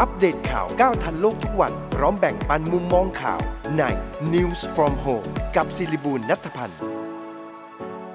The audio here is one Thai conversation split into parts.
อัปเดตข่าวก้าวทันโลกทุกวัน พร้อมแบ่งปันมุมมองข่าวใน News from Home กับศิริบูลนัทพันธ์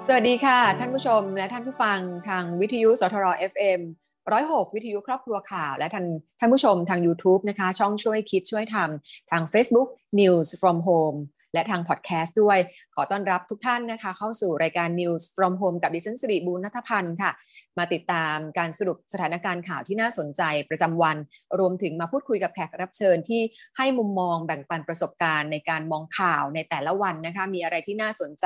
สวัสดีค่ะ ท่านผู้ชมและท่านผู้ฟังทางวิทยุสทร FM 106 วิทยุครอบครัวข่าว และท่านท่านผู้ชมทาง YouTube นะคะ ช่องช่วยคิดช่วยทำทาง Facebook News from Home และทางพอดแคสต์ด้วย ขอต้อนรับทุกท่านนะคะ เข้าสู่รายการ News from Home กับดิฉันสิริบูรณัฐพันธ์ค่ะ มาติดตามการสรุปสถานการณ์ข่าวที่น่าสนใจประจำวัน รวมถึงมาพูดคุยกับแขกรับเชิญที่ให้มุมมองแบ่งปันประสบการณ์ในการมองข่าวในแต่ละวันนะคะมีอะไรที่น่าสนใจ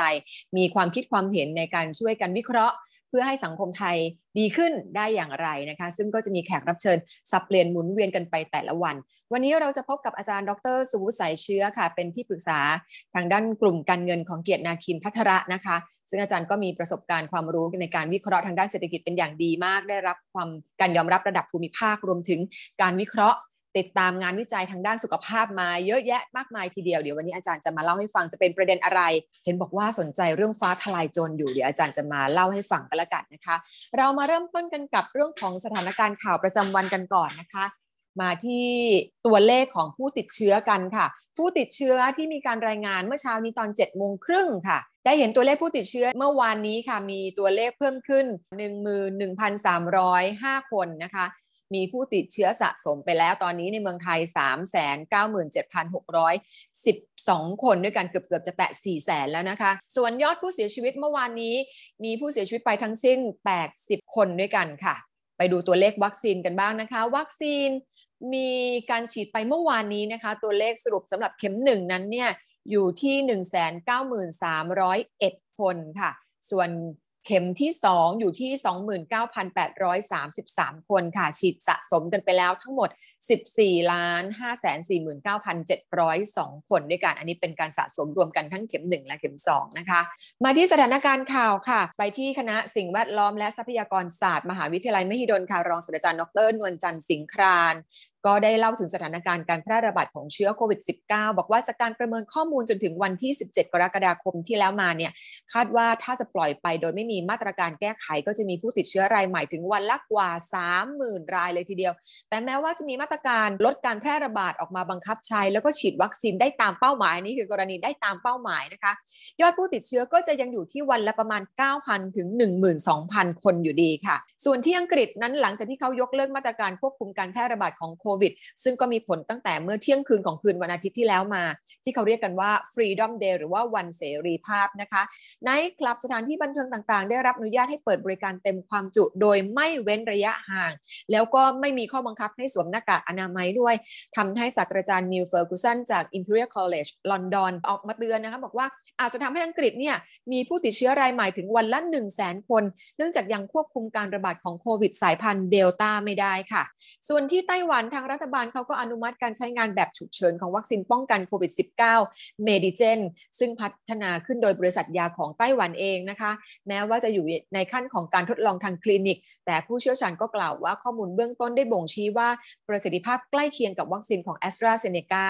มีความคิดความเห็นในการช่วยกันวิเคราะห์ เพื่อให้สังคมไทยดีขึ้นได้อย่างไรนะคะ ซึ่งก็จะมีแขกรับเชิญ สับเปลี่ยนหมุนเวียนกันไปแต่ละวัน วันนี้เราจะพบกับอาจารย์ดรสุวุฒิสายเชื้อค่ะ เป็นที่ปรึกษาทางด้านกลุ่มการเงินของเกียรตินาคินพัทระนะคะ ซึ่งอาจารย์ก็มีประสบการณ์ความรู้ในการวิเคราะห์ทางด้านเศรษฐกิจเป็นอย่างดีมาก ได้รับความการยอมรับระดับภูมิภาครวมถึงการวิเคราะห์ติดตามงานวิจัยทางด้านสุขภาพมาเยอะแยะมากมายทีเดียว เดี๋ยววันนี้อาจารย์จะมาเล่าให้ฟังจะเป็นประเด็นอะไร เห็นบอกว่าสนใจเรื่องฟ้าทลายโจรอยู่เดี๋ยวอาจารย์จะมาเล่าให้ฟังกันละกันนะคะ เรามาเริ่มต้นกันกับเรื่องของสถานการณ์ข่าวประจำวันกันก่อนนะคะ มาที่ตัวเลขของผู้ติดเชื้อกันค่ะ ผู้ติดเชื้อที่มีการรายงานเมื่อเช้านี้ตอน7จ็ดโมงครึ่งค่ะ ได้เห็นตัวเลขผู้ติดเชื้อเมื่อวานนี้ค่ะ มีตัวเลขเพิ่มขึ้น 11,305 คนนะคะ มีผู้ติดเชื้อสะสมไปแล้วตอนนี้ในเมืองไทย 397,612 คนด้วยกันเกือบเกือบจะแตะ 4 แสนแล้วนะคะ ส่วนยอดผู้เสียชีวิตเมื่อวานนี้มีผู้เสียชีวิตไปทั้งสิ้น 80 คนด้วยกันค่ะ ไปดูตัวเลขวัคซีนกันบ้างนะคะ วัคซีน มีการฉีดไปเมื่อวานนี้นะคะ ตัวเลขสรุปสำหรับเข็มหนึ่งนั้นเนี่ยอยู่ที่ 193,301 คนค่ะ ส่วนเข็มที่ 2 อยู่ที่ 29,833 คนค่ะ ฉีดสะสมกันไปแล้วทั้งหมด 14ล้าน549,702 คนด้วยกัน อันนี้เป็นการสะสมรวมกันทั้งเข็ม 1 และเข็ม 2 นะคะ มาที่สถานการณ์ข่าวค่ะ ไปที่คณะสิ่งแวดล้อมและทรัพยากรศาสตร์ มหาวิทยาลัยมหิดลค่ะ รองศาสตราจารย์ดรนวลจันทร์สิงคราน ก็ได้เล่าถึงสถานการณ์การแพร่ระบาดของเชื้อโควิด -19 บอกว่าจากการประเมินข้อมูลจนถึงวันที่ 17 กรกฎาคมที่แล้วมาเนี่ยคาดว่าถ้าจะปล่อยไปโดยไม่มีมาตรการแก้ไข ก็จะมีผู้ติดเชื้อรายใหม่ถึงวันละกว่า 30,000 รายเลยทีเดียว แต่แม้ว่าจะมีมาตรการลดการแพร่ระบาดออกมาบังคับใช้ แล้วก็ฉีดวัคซีนได้ตามเป้าหมายนี่คือกรณีได้ตามเป้าหมายนะคะ ยอดผู้ติดเชื้อก็จะยังอยู่ที่วันละประมาณ 9,000 ถึง 12,000 คนอยู่ดีค่ะ ส่วนที่อังกฤษนั้นหลังจากที่เขายกเลิกมาตรการควบคุมการแพร่ระบาดของโควิด ซึ่งก็มีผลตั้งแต่เมื่อเที่ยงคืนของคืนวันอาทิตย์ที่แล้วมา ที่เขาเรียกกันว่า Freedom Day หรือว่าวันเสรีภาพนะคะในคลับสถานที่บันเทิงต่างๆ ได้รับอนุญาตให้เปิดบริการเต็มความจุ โดยไม่เว้นระยะห่าง แล้วก็ไม่มีข้อบังคับให้สวมหน้ากากอนามัยด้วยทำให้ศาสตราจารย์นิวเฟอร์กูสันจาก Imperial College London ออกมาเตือนนะคะบอกว่าอาจจะทำให้อังกฤษเนี่ยมีผู้ติดเชื้อรายใหม่ถึงวันละ 1 0 0 0 0แสนคน เนื่องจากยังควบคุมการระบาดของโควิดสายพันธุ์เดลต้าไม่ได้ค่ะส่วนที่ไต้หวันทางรัฐบาลเขาก็อนุมัติการใช้งานแบบฉุกเฉินของวัคซีนป้องกันโควิด -19 เมดิเจนซึ่งพัฒนาขึ้นโดยบริษัทยาของไต้หวันเองนะคะ แม้ว่าจะอยู่ในขั้นของการทดลองทางคลินิก แต่ผู้เชี่ยวชาญก็กล่าวว่าข้อมูลเบื้องต้นได้บ่งชี้ว่าประสิทธิภาพใกล้เคียงกับวัคซีนของ a s t r a z เซ e c a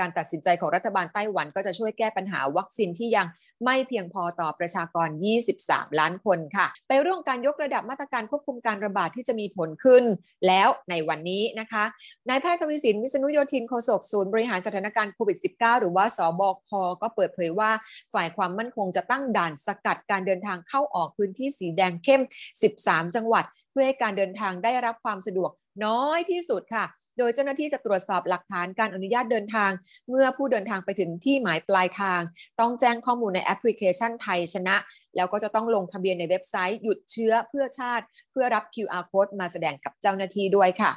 การตัดสินใจของรัฐบาลไต้หวันก็จะช่วยแก้ปัญหาวัคซีนที่ยัง ไม่เพียงพอต่อประชากร 23 ล้านคนค่ะ ไปเรื่องการยกระดับมาตรการควบคุมการระบาดที่จะมีผลขึ้น แล้วในวันนี้นะคะนายแพทย์ทวีสินวิษณุโยธินโฆษกศูนย์บริหารสถานการณ์โควิด -19 หรือว่าสบคก็เปิดเผยว่าฝ่ายความมั่นคงจะตั้งด่านสกัดการเดินทางเข้าออกพื้นที่สีแดงเข้ม 13 จังหวัด เพื่อให้การเดินทางได้รับความสะดวก น้อยที่สุดค่ะ โดยเจ้าหน้าที่จะตรวจสอบหลักฐานการอนุญาตเดินทาง เมื่อผู้เดินทางไปถึงที่หมายปลายทาง ต้องแจ้งข้อมูลในแอปพลิเคชันไทยชนะ แล้วก็จะต้องลงทะเบียนในเว็บไซต์หยุดเชื้อเพื่อชาติ เพื่อรับ QR code มาแสดงกับเจ้าหน้าที่ด้วยค่ะ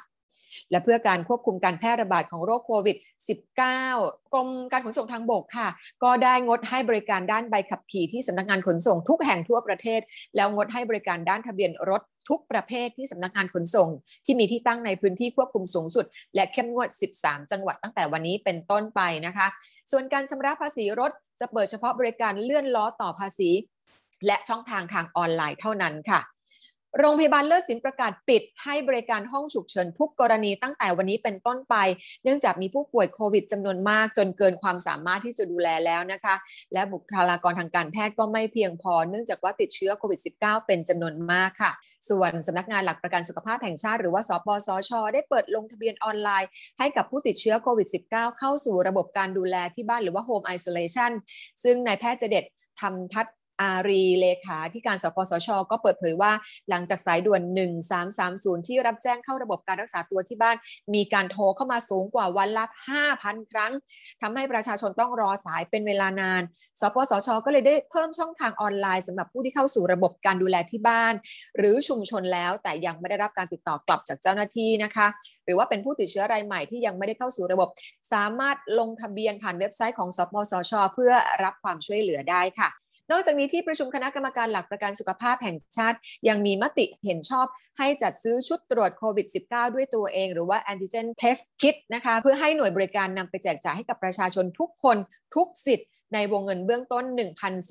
และเพื่อการควบคุมการแพร่ระบาดของโรคโควิด -19 กรมการขนส่งทางบกค่ะ ก็ได้งดให้บริการด้านใบขับขี่ที่สำนักงานขนส่งทุกแห่งทั่วประเทศ แล้วงดให้บริการด้านทะเบียนรถ ทุกประเภทที่สำนักงานขนส่ง ที่มีที่ตั้งในพื้นที่ควบคุมสูงสุด และเข้มงวด 13 จังหวัดตั้งแต่วันนี้เป็นต้นไปนะคะ ส่วนการชำระภาษีรถจะเปิดเฉพาะบริการเลื่อนล้อต่อภาษี และช่องทางทางออนไลน์เท่านั้นค่ะ โรงพยาบาลเลิศศิลป์ประกาศปิดให้บริการห้องฉุกเฉินทุกกรณีตั้งแต่วันนี้เป็นต้นไป เนื่องจากมีผู้ป่วยโควิดจำนวนมากจนเกินความสามารถที่จะดูแลแล้วนะคะ และบุคลากรทางการแพทย์ก็ไม่เพียงพอ เนื่องจากว่าติดเชื้อโควิด -19 เป็นจำนวนมากค่ะ ส่วนสำนักงานหลักประกันสุขภาพแห่งชาติหรือว่าสปสช ได้เปิดลงทะเบียนออนไลน์ ให้กับผู้ติดเชื้อโควิด -19 เข้าสู่ระบบการดูแลที่บ้านหรือว่า Home Isolation ซึ่งนายแพทย์เจเด็ดทำทัศ อารีเลขาที่การสปสช ก็เปิดเผยว่าหลังจากสายด่วน 1330 ที่รับแจ้งเข้าระบบการรักษาตัวที่บ้าน มีการโทรเข้ามาสูงกว่าวันละ 5,000 ครั้งทำให้ประชาชนต้องรอสายเป็นเวลานาน สปสช ก็เลยได้เพิ่มช่องทางออนไลน์สำหรับผู้ที่เข้าสู่ระบบการดูแลที่บ้าน หรือชุมชนแล้วแต่ยังไม่ได้รับการติดต่อกลับจากเจ้าหน้าที่นะคะ หรือว่าเป็นผู้ติดเชื้อรายใหม่ที่ยังไม่ได้เข้าสู่ระบบ สามารถลงทะเบียนผ่านเว็บไซต์ของสปสช เพื่อรับความช่วยเหลือได้ค่ะ นอกจากนี้ที่ประชุมคณะกรรมการหลักประกันสุขภาพแห่งชาติ ยังมีมติเห็นชอบให้จัดซื้อชุดตรวจโควิด -19 ด้วยตัวเอง หรือว่า antigen test kit นะคะเพื่อให้หน่วยบริการนำไปแจกจ่ายให้กับประชาชนทุกคนทุกสิทธิ์ในวงเงินเบื้องต้น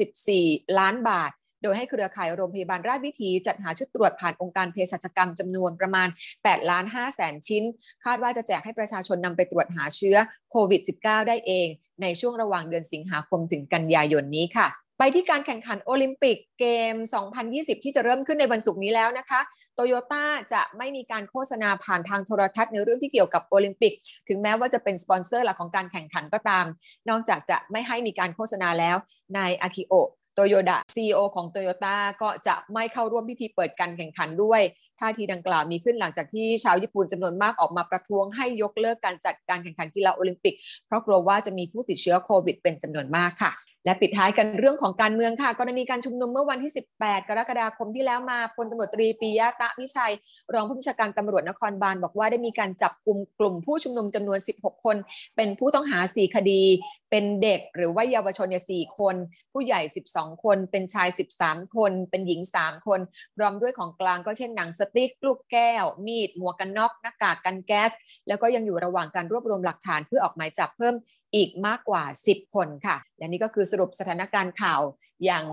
1,014 ล้านบาท โดยให้เครือข่ายโรงพยาบาลราชวิถีจัดหาชุดตรวจผ่านองค์การเภสัชกรรมจำนวนประมาณ8ล้าน5แสนชิ้น คาดว่าจะแจกให้ประชาชนนำไปตรวจหาเชื้อโควิด -19 ได้เอง ในช่วงระหว่างเดือนสิงหาคมถึงกันยายนนี้ค่ะ ไปที่การแข่งขันโอลิมปิกเกม 2020 ที่จะเริ่มขึ้นในวันศุกร์นี้แล้วนะคะ โตโยต้าจะไม่มีการโฆษณาผ่านทางโทรทัศน์ในเรื่องที่เกี่ยวกับโอลิมปิก ถึงแม้ว่าจะเป็นสปอนเซอร์หลักของการแข่งขันก็ตาม นอกจากจะไม่ให้มีการโฆษณาแล้ว นายอากิโอะ โตโยดะ CEO ของโตโยต้าก็จะไม่เข้าร่วมพิธีเปิดการแข่งขันด้วย ท่าทีดังกล่าวมีขึ้นหลังจากที่ชาวญี่ปุ่นจำนวนมากออกมาประท้วงให้ยกเลิกการจัดการแข่งขันกีฬาโอลิมปิก เพราะกลัวว่าจะมีผู้ติดเชื้อโควิดเป็นจำนวนมากค่ะ และปิดท้ายกันเรื่องของการเมืองค่ะ กรณีการชุมนุมเมื่อวันที่ 18 กรกฎาคมที่แล้วมาพลตำรวจตรีปิยะ ต๊ะวิชัย รองผู้บัญชาการตำรวจนครบาลบอกว่าได้มีการจับกลุ่มกลุ่มผู้ชุมนุมจำนวน 16 คน เป็นผู้ต้องหา 4 คดี เป็นเด็กหรือว่าเยาวชนเนี่ยสี่คน ผู้ใหญ่ 12 คน เป็นชาย 13 คน เป็นหญิง 3 คน พร้อมด้วยของกลางก็เช่นหนังสติ๊ก ลูกแก้ว มีด หมวกกันน็อก หน้ากากกันแก๊ส แล้วก็ยังอยู่ระหว่างการรวบรวมหลักฐานเพื่อออกหมายจับเพิ่มอีกมากกว่า 10 คนค่ะ และนี่ก็คือสรุปสถานการณ์ข่าวอย่าง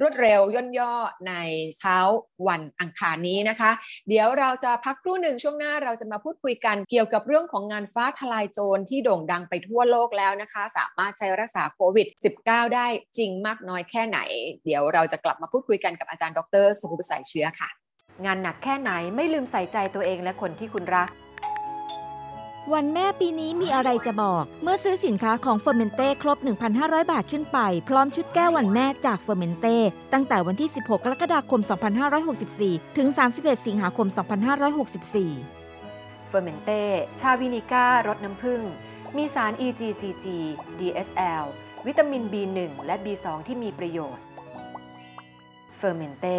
รวดเร็วย่นย่อในเช้าวันอังคารนี้นะคะ เดี๋ยวเราจะพักครู่หนึ่งช่วงหน้าเราจะมาพูดคุยกันเกี่ยวกับเรื่องของงานฟ้าทลายโจรที่โด่งดังไปทั่วโลกแล้วนะคะ สามารถใช้รักษาโควิด -19 ได้จริงมากน้อยแค่ไหน เดี๋ยวเราจะกลับมาพูดคุยกันกับอาจารย์ดรสุภุสายเชื้อค่ะ งานหนักแค่ไหนไม่ลืมใส่ใจตัวเองและคนที่คุณรัก วันแม่ปีนี้มีอะไรจะบอก เมื่อซื้อสินค้าของเฟอร์เมนเต้ครบ 1,500 บาทขึ้นไป พร้อมชุดแก้ววันแม่จาก Fermente ตั้งแต่วันที่ 16 กรกฎาคม 2564 ถึง 31 สิงหาคม 2564 Fermente ชาวินิก้ารสน้ำผึ้งมีสาร EGCG DSL วิตามิน B1 และ B2 ที่มีประโยชน์ Fermente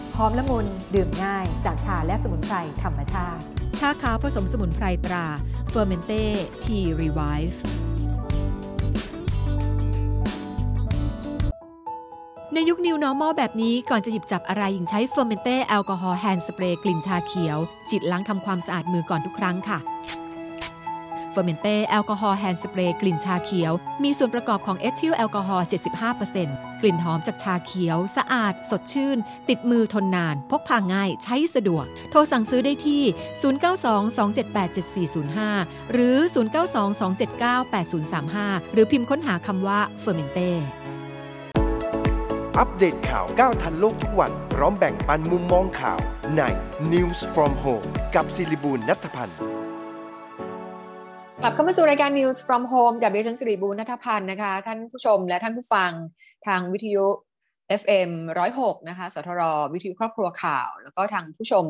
อมละมุนดื่มง่ายจากชาและสมุนไพรธรรมชาติ ชาขาวผสมสมุนไพรตรา Fermente Tea Revive ในยุค New Normal แบบนี้ก่อนจะหยิบจับอะไรหญิงใช้ Fermente alcohol hand spray กลิ่นชาเขียว ฉีดล้างทำความสะอาดมือก่อนทุกครั้งค่ะ Fermente alcohol hand spray กลิ่นชาเขียว มีส่วนประกอบของเอทิลแอลกอฮอล์75% กลิ่นหอมจากชาเขียว สะอาด สดชื่น ติดมือทนนาน พกพาง่าย ใช้สะดวก โทรสั่งซื้อได้ที่ 0922787405 หรือ 0922798035 หรือพิมพ์ค้นหาคำว่า Fermente อัปเดตข่าวก้าวทันโลกทุกวัน พร้อมแบ่งปันมุมมองข่าวใน News from Home กับศิริบูลนัทพันธ์ กลับเข้ามาสู่รายการ News from Home กับดิฉันสิริบูรณัฐพันธ์นะคะ ท่านผู้ชมและท่านผู้ฟังทางวิทยุ FM 106 นะคะ สทร วิทยุครอบครัวข่าว แล้วก็ทางผู้ชม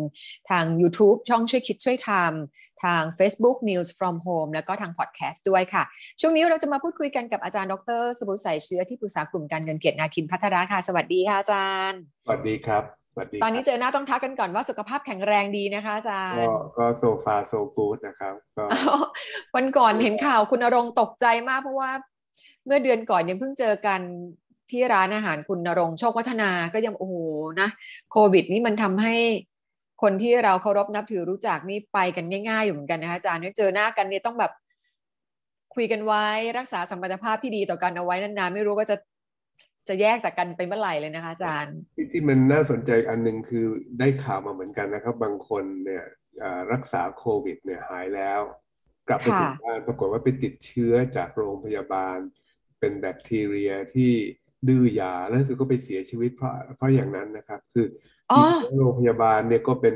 ทาง YouTube ช่องช่วยคิดช่วยทำทาง Facebook News from Home แล้วก็ทางพอดแคสต์ด้วยค่ะ ช่วงนี้เราจะมาพูดคุยกันกับอาจารย์ดรสบุใสเชื้อที่ปรึกษากลุ่มการเงินเกียรตินาคินพัฒนาค่ะ สวัสดีค่ะอาจารย์ สวัสดีครับส วัสดีตอนนี้เจอหน้าต้องทักกันก่อนว่าสุขภาพแข็งแรงดีนะคะอาจารก็ย์ก็โซฟาโซกูดนะครับก็วันก่อนเห็นข่าวคุณนรงค์ตกใจมากเพราะว่า เมื่อเดือนก่อนยังเพิ่งเจอกันที่ร้านอาหารคุณนรงค์โชควัฒนาก็ยังโอ้โหนะโควิด นี่มันทำให้คนที่เราเคารพนับถือรู้จักนี่ไปกันง่ายๆอยู่เหมือนกันนะคะอาจารย์เนี่ยเจอหน้ากันเนี่ยต้องแบบคุยกันไว้รักษาสัมพันธภาพที่ดีต่อกันเอาไว้นานๆไม่รู้ว่าจะ จะแยกจากกันไปเมื่อไหร่เลยนะคะอาจารย์ ที่ที่มันน่าสนใจอันหนึ่งคือได้ข่าวมาเหมือนกันนะครับ บางคนเนี่ยอ่ารักษาโควิดเนี่ยหายแล้ว กลับไปถึงค่ะบ้านปรากฏว่าไปติดเชื้อจากโรงพยาบาล เป็นแบคทีเรียที่ดื้อยาแล้วสุดก็ไปเสียชีวิตเพราะเพราะอย่างนั้นนะครับ คืออ๋อโรงพยาบาลเนี่ยก็เป็น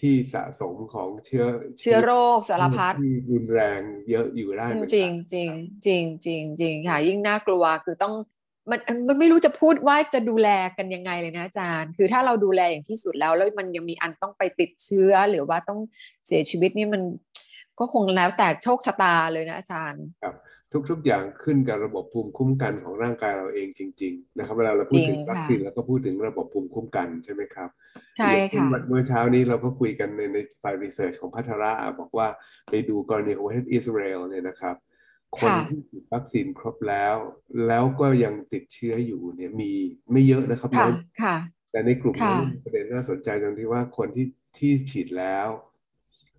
ที่สะสมของเชื้อเชื้อโรคสารพัดที่รุนแรงเยอะอยู่ได้เหมือนจกัริงจริงจริงจริงจริงค่ะ ยิ่งน่ากลัวคือต้อง มันมันไม่รู้จะพูดว่าจะดูแลกันยังไงเลยนะอาจารย์ คือถ้าเราดูแลอย่างที่สุดแล้ว แล้วมันยังมีอันต้องไปติดเชื้อ หรือว่าต้องเสียชีวิตนี่มันก็คงแล้วแต่โชคชะตาเลยนะอาจารย์ทุกๆอย่างขึ้นกับระบบภูมิคุ้มกันของร่างกายเราเองจริง ๆ นะครับเวลาเราพูดถึงจริงค่ะวัคซีนเราก็พูดถึงระบบภูมิคุ้มกันใช่ไหมครับใช่ค่ะเมื่อเช้านี้เราก็คุยกันในในฝ่ายรีเสิร์ชของพัทระบอกว่าไปดูกรณีของประเทศอิสราเอลเนี่ยนะครับ คนค่ะที่ฉีดวัคซีนครบแล้ว แล้วก็ยังติดเชื้ออยู่เนี่ยมีไม่เยอะนะครับค่ะน้อยค่ะแต่ในกลุ่มนั้นค่ะมีประเด็นน่าสนใจตรงที่ว่าคนที่ที่ฉีดแล้ว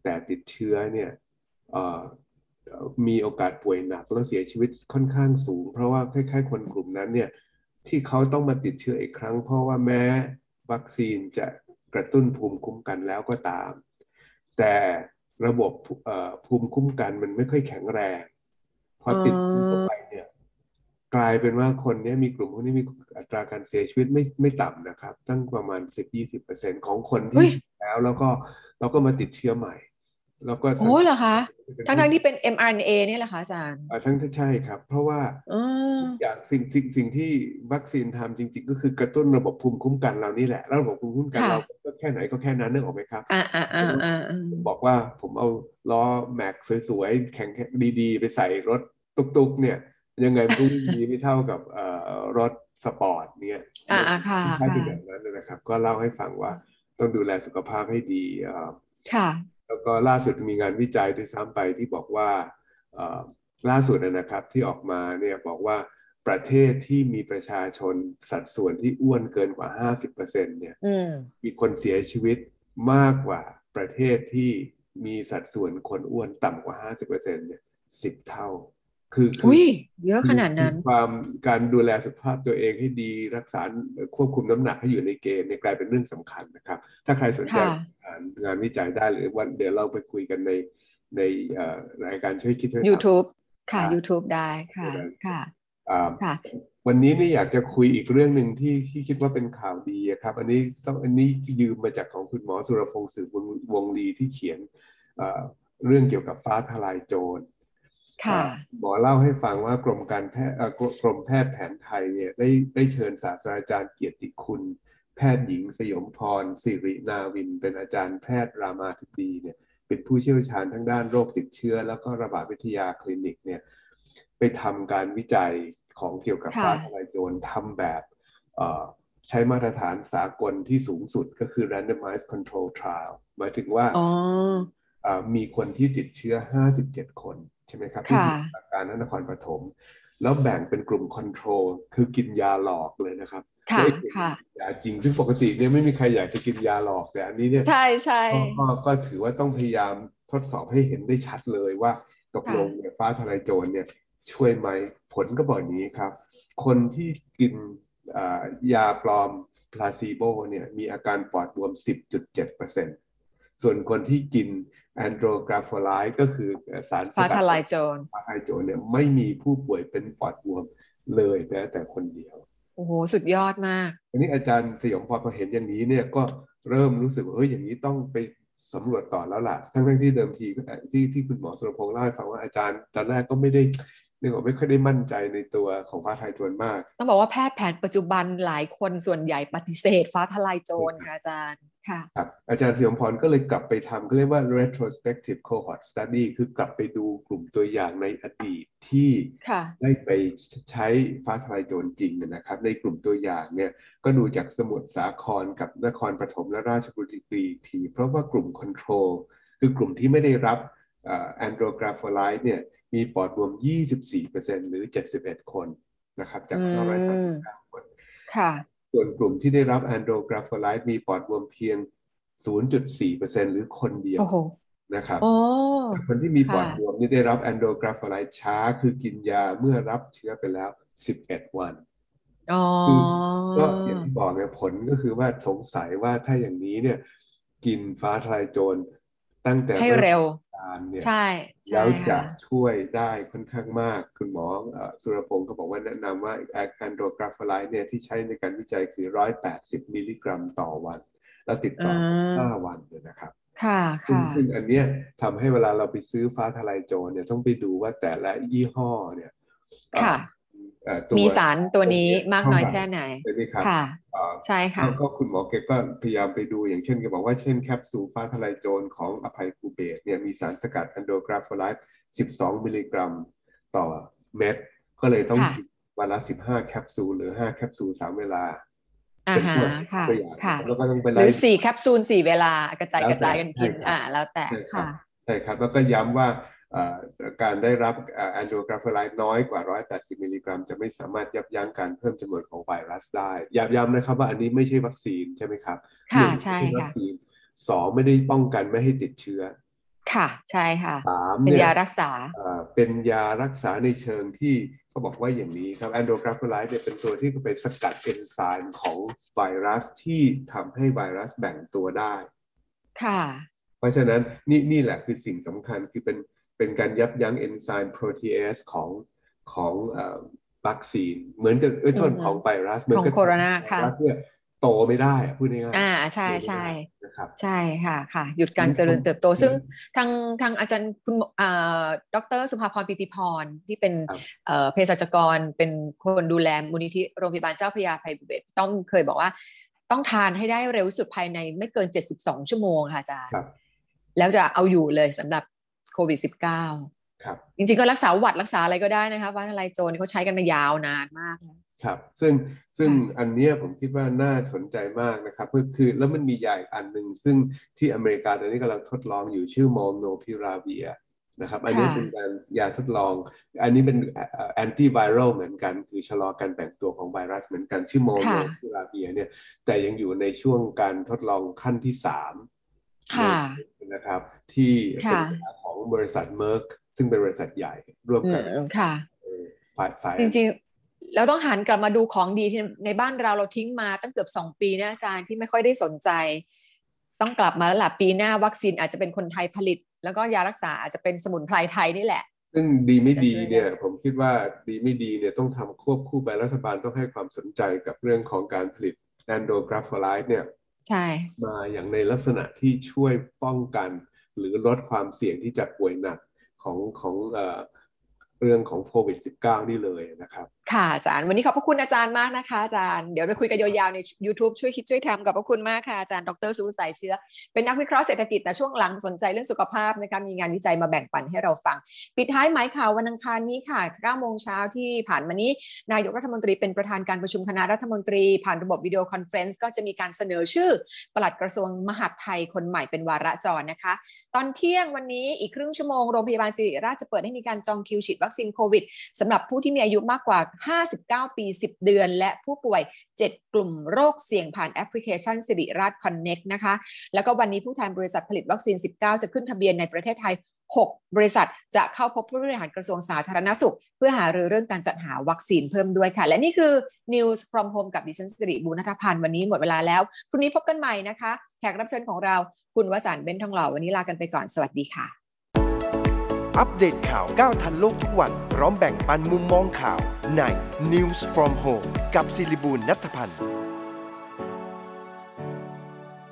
แต่ติดเชื้อเนี่ยเอ่อเอ่อมีโอกาสป่วยหนักแล้วเสียชีวิตค่อนข้างสูง เพราะว่าคล้ายๆ คนกลุ่มนั้นเนี่ยที่เขาต้องมาติดเชื้ออีกครั้ง เพราะว่าแม้วัคซีนจะกระตุ้นภูมิคุ้มกันแล้วก็ตาม แต่ระบบเอ่อภูมิคุ้มกันมันไม่ค่อยแข็งแรง พอติดเข้าไปเนี่ยกลายเป็นว่าคนเนี้ยมีกลุ่มพวกนี้มีอัตราการเสียชีวิตไม่ไม่ต่ำนะครับ ตั้งประมาณสิบยี่สิบเปอร์เซ็นของคนเฮ้ที่ยฉีดแล้วแล้วก็แล้วก็มาติดเชื้อใหม่ แล้วก็โอ้เหรอคะทั้งทั้งๆที่เป็น mRNA นี่แหละคะอาจารย์อ่าทั้งที่ใช่ครับ เพราะว่าอ๋ออย่างสิ่งสิ่งสิ่งที่วัคซีนทำจริง ๆ ก็คือกระตุ้นระบบภูมิคุ้มกันเรานี่แหละแล้วระบบภูมิคุ้มกันค่ะเราก็แค่ไหนก็แค่นั้นนึกออกไหมครับอ่าอ่าอ่าอ่าอ่าบอกว่าผมเอาล้อแม็กสวยๆแข็งๆดีๆ ไปใส่รถ ตุกๆ เนี่ยยังไงมันก็วิ่งดีไม่เท่ากับเอ่อรถสปอร์ตเนี่ยอ่าอ่าค่ะใช่เป็นค่ะแบบนั้นนะครับ ก็เล่าให้ฟังว่าต้องดูแลสุขภาพให้ดีเอ่อค่ะ แล้วก็ล่าสุดมีงานวิจัยด้วยซ้ำไปที่บอกว่าเอ่อล่าสุดนะครับที่ออกมาเนี่ยบอกว่าประเทศที่มีประชาชนสัดส่วนที่อ้วนเกินกว่า 50%เนี่ยอืมมีคนเสียชีวิตมากกว่าประเทศที่มีสัดส่วนคนอ้วนต่ำกว่า 50%เนี่ยสิบเท่า คือคือุ้ยเยอะขนาดนั้นคือความการดูแลสุขภาพตัวเองให้ดีรักษาควบคุมน้ำหนักให้อยู่ในเกณฑ์เนี่ยกลายเป็นเรื่องสำคัญนะครับ ถ้าใครสนใจค่ะอ่านงานวิจัยได้หรือวันเดี๋ยวเราไปคุยกันในในเอ่อรายการช่วยคิดช่วยทำ YouTube ค่ะครับ YouTube ได้ค่ะได้ค่ะอ่าค่ะ วันนี้นี่อยากจะคุยอีกเรื่องหนึ่งที่ที่คิดว่าเป็นข่าวดีอะครับ อันนี้ต้องอันนี้ยืมมาจากของคุณหมอสุรพงศ์สืบวงวงลีที่เขียนเอ่อเรื่องเกี่ยวกับฟ้าทลายโจรค่ะ หมอเล่าให้ฟังว่ากรมการแพทย์เอ่อกรกรมแพทย์แผนไทยเนี่ยได้ได้เชิญศาสตราจารย์เกียรติคุณ แพทย์หญิงสยมพรสิรินาวิน เป็นอาจารย์แพทย์รามาธิบดีเนี่ยเป็นผู้เชี่ยวชาญทั้งด้านโรคติดเชื้อ แล้วก็ระบาดวิทยาคลินิกเนี่ยไปทำการวิจัยของเกี่ยวกับค่ะฟ้าทลายโจรทำแบบเอ่อใช้มาตรฐานสากลที่สูงสุดก็คือ randomized control trial หมายถึงว่าอ๋ออ่า มีคนที่ติดเชื้อ 57 คนใช่ไหมครับค่ะที่สมุทรปราการนครปฐมแล้วแบ่งเป็นกลุ่มคอนโทรลคือกินยาหลอกเลยนะครับค่ะไม่ได้กินค่ะยาจริงซึ่งปกติเนี่ยไม่มีใครอยากจะกินยาหลอกแต่อันนี้เนี่ยใช่ใช่ก็ก็ก็ถือว่าต้องพยายามทดสอบให้เห็นได้ชัดเลยว่าตกลงเนี่ยฟ้าทลายโจรเนี่ยช่วยไหมผลก็บอกอย่างนี้ครับ คนที่กินอ่ายาปลอมพลาซีโบเนี่ยมีอาการปอดบวม 10.7%ส่วนคนที่กิน แอนโดรกราโฟไลด์ก็คือสารสฟ้ากัดทลายโจรฟ้าทลายโจรเนี่ยไม่มีผู้ป่วยเป็นปอดบวมเลยแม้แต่คนเดียว โอ้โห สุดยอดมากทีนี้อาจารย์สยองพอพอเห็นอย่างนี้เนี่ยก็เริ่มรู้สึกว่าเฮ้ยอย่างนี้ต้องไปสำรวจต่อแล้วล่ะ ทั้งๆที่เดิมทีที่ที่คุณหมอสุรพงษ์เล่าให้ฟังว่าอาจารย์ตอนแรกก็ไม่ได้นึกออกไม่ค่อยได้มั่นใจในตัวของฟ้าทลายโจรมาก ต้องบอกว่าแพทย์แผนปัจจุบันหลายคนส่วนใหญ่ปฏิเสธฟ้าทลายโจรค่ะอาจารย์ ค่ะครับอาจารย์เพียงพรก็เลยกลับไปทำก็เรียกว่า retrospective cohort study คือกลับไปดูกลุ่มตัวอย่างในอดีตที่ค่ะได้ไปใช้ฟ้าทลายโจรจริงนะครับ ในกลุ่มตัวอย่างเนี่ยก็ดูจากสมุทรสาครกับนครปฐมและราชบุรีอีกที เพราะว่ากลุ่ม control คือกลุ่มที่ไม่ได้รับแอนโดรกราโฟไลด์เนี่ยมีปอดบวม 24%หรือ 71 คนนะครับจากอืม939คนค่ะ ส่วนกลุ่มที่ได้รับแอนโดรกราโฟไลด์มีปอดบวมเพียง 0.4%หรือคนเดียวโอ้โหนะครับโอ้คนที่มีปอดค่ะบวมนี่ได้รับแอนโดรกราโฟไลด์ช้าคือกินยาเมื่อรับเชื้อไปแล้ว 11 วันอ๋อก็อย่างที่บอกเนี่ยผลก็คือว่าสงสัยว่าถ้าอย่างนี้เนี่ย กินฟ้าทลายโจร ตั้งแต่ให้เร็วการเนี่ยใช่ใช่แล้วจะค่ะช่วยได้ค่อนข้างมาก คุณหมอเอ่อสุรพงศ์ก็บอกว่าแนะนำว่าแอนโดรกราโฟไลด์เนี่ยที่ใช้ในการวิจัยคือ180มิลลิกรัมต่อวัน แล้วติดต่อกันอ่า5วันเนี่ยนะครับค่ะซึ่งค่ะซึ่งอันเนี้ยทำให้เวลาเราไปซื้อฟ้าทลายโจรเนี่ยต้องไปดูว่าแต่ละยี่ห้อเนี่ย มีสารตัวนี้ตัวเนี้ยมากน้อยเท่าไหร่แค่ไหนใช่ไหมครับค่ะเอ่อใช่ค่ะก็ก็คุณหมอแกก็พยายามไปดูอย่างเช่นแกบอกว่าเช่นแคปซูลฟ้าทลายโจรของอภัยภูเบศรเนี่ยมีสารสกัดแอนโดรกราโฟไลด์12 มิลลิกรัมต่อเม็ดก็เลยต้องค่ะกินวันละ 15 แคปซูลหรือ 5 แคปซูล 3 เวลาอ่าเป็นฮะตัวค่ะตัวอย่างค่ะแล้วก็ต้องไปหไล่รือสี่แคปซูลสี่เวลากระจายแล้วกระจายกันกินแต่ใช่ครับอ่าแล้วแต่ใช่ครับค่ะใช่ครับแล้วก็ย้ำว่าเอ่อ การได้รับแอนโดรกราโฟไลด์น้อยกว่า 180 มิลลิกรัม จะไม่สามารถยับยั้งการเพิ่มจำนวนของไวรัสได้ย้ำย้ำนะครับว่าอันนี้ไม่ใช่วัคซีนใช่ไหมครับค่ะหนึ่งใช่ไม่วัค่ะคซีนสองไม่ได้ป้องกันไม่ให้ติดเชื้อ ค่ะใช่ค่ะสามเป็นเนี่ยยารักษาเอ่อเป็นยารักษาในเชิงที่เขาบอกว่าอย่างนี้ครับแอนโดรกราโฟไลด์เนี่ยเป็นตัวที่ไปสกัดเอนไซม์ของไวรัสที่ทำให้ไวรัสแบ่งตัวได้ ค่ะ เพราะฉะนั้นนี่นี่แหละคือสิ่งสำคัญคือเป็น เป็นการยับยั้งเอนไซม์โปรตีเอสของของเอ่อวัคซีน เหมือนกับเอ้ยโทษอือฮึของไวรัสเหมือนกับของโคโรนาค่ะไวรัสเนี่ยโตไม่ได้อะพูดง่ายๆอ่าใช่โตไม่ใช่ได้นะครับใช่ค่ะค่ะ หยุดการอืมเจริญเติบโตอืมซึ่งทางทางอาจารย์คุณหมออ่าดรสุภาพรปิติพรที่เป็นครับเอ่อเภสัชกรเป็นคนดูแลมูลนิธิโรงพยาบาลเจ้าพระยาภัยบุเบศรต้องเคยบอกว่า ต้องทานให้ได้เร็วที่สุดภายในไม่เกิน 72 ชั่วโมงค่ะอาจารย์ครับแล้วจะเอาอยู่เลยสำหรับ โควิด -19 ครับจริงๆก็รักษาหวัดรักษาอะไรก็ได้นะคะว่าอะไรโจรเขาใช้กันมายาวนานมากแล้วครับซึ่งซึ่งค่ะอันเนี้ยผมคิดว่าน่าสนใจมากนะครับคือคือแล้วมันมียาอีกอันหนึ่งซึ่งที่อเมริกาตอนนี้กำลังทดลองอยู่ชื่อ Molnupiravir นะครับอันนี้เป็นการยาทดลอง อันนี้เป็น antiviral เหมือนกัน คือชะลอการแบ่งตัวของไวรัสเหมือนกันชื่อ Molnupiravir เนี่ยแต่ยังอยู่ในช่วงการทดลองขั้นที่สามค่ะ นะครับ ที่เป็นค่ะยาของบริษัท Merck ซึ่งเป็นบริษัทใหญ่ร่วมอืกันมค่ะฝ่ายสายจริงๆเราต้องหันกลับมาดูของดีที่ในบ้านเราเราทิ้งมาตั้งเกือบสองปีนะอาจารย์ที่ไม่ค่อยได้สนใจ ต้องกลับมาแล้วล่ะปีหน้าวัคซีนอาจจะเป็นคนไทยผลิต แล้วก็ยารักษาอาจจะเป็นสมุนไพรไทยนี่แหละซึ่งดีไม่ดีจะช่วยได้เนี่ยผมคิดว่าดีไม่ดีเนี่ยต้องทำควบคู่ไปรัฐบาลต้องให้ความสนใจกับเรื่องของการผลิตแอนโดกราฟไลท์เนี่ย ใช่มาอย่างในลักษณะที่ช่วยป้องกัน หรือลดความเสี่ยงที่จะป่วยหนักของของเอ่อเรื่องของโควิด -19 นี่เลยนะครับ ค่ะอาจารย์ วันนี้ขอบพระคุณอาจารย์มากนะคะอาจารย์เดี๋ยวไปคุยกันยาวๆใน YouTube ช่วยคิดช่วยทำขอบพระคุณมากค่ะอาจารย์ดรสุสายเชื้อ เป็นนักวิเคราะห์เศรษฐกิจแต่ช่วงหลังสนใจเรื่องสุขภาพนะคะมีงานวิจัยมาแบ่งปันให้เราฟัง ปิดท้ายหมายข่าววันอังคารนี้ค่ะ9โมงเช้าที่ผ่านมานี้ นายกรัฐมนตรีเป็นประธานการประชุมคณะรัฐมนตรี ผ่านระบบ video conference ก็จะมีการเสนอชื่อปลัดกระทรวงมหาดไทยคนใหม่เป็นวาระจรนะคะ ตอนเที่ยงวันนี้อีกครึ่งชั่วโมงโรงพยาบาลศิริราชจะเปิดให้มีการจองคิวฉีดวัคซีนโควิดสำหรับผู้ที่มีอายุมากกว่า59 ปี 10 เดือน และผู้ป่วย 7 กลุ่มโรคเสี่ยงผ่านแอปพลิเคชันสิริราช Connect นะคะ แล้วก็วันนี้ผู้แทนบริษัทผลิตวัคซีน 19 จะขึ้นทะเบียนในประเทศไทย 6 บริษัทจะเข้าพบผู้บริหารกระทรวงสาธารณสุข เพื่อหารือเรื่องการจัดหาวัคซีนเพิ่มด้วยค่ะ และนี่คือ News from Home กับดิฉันสิริบูรณัฐพันธ์วันนี้หมดเวลาแล้วพรุ่งนี้พบกันใหม่นะคะแขกรับเชิญของเราคุณวสันต์เบนทองหล่อวันนี้ลากันไปก่อนสวัสดีค่ะอัปเดตข่าวก้าวทันโลกทุกวัน พร้อมแบ่งปันมุมมองข่าว ใน News from Home กับศิริบูลนัทพันธ์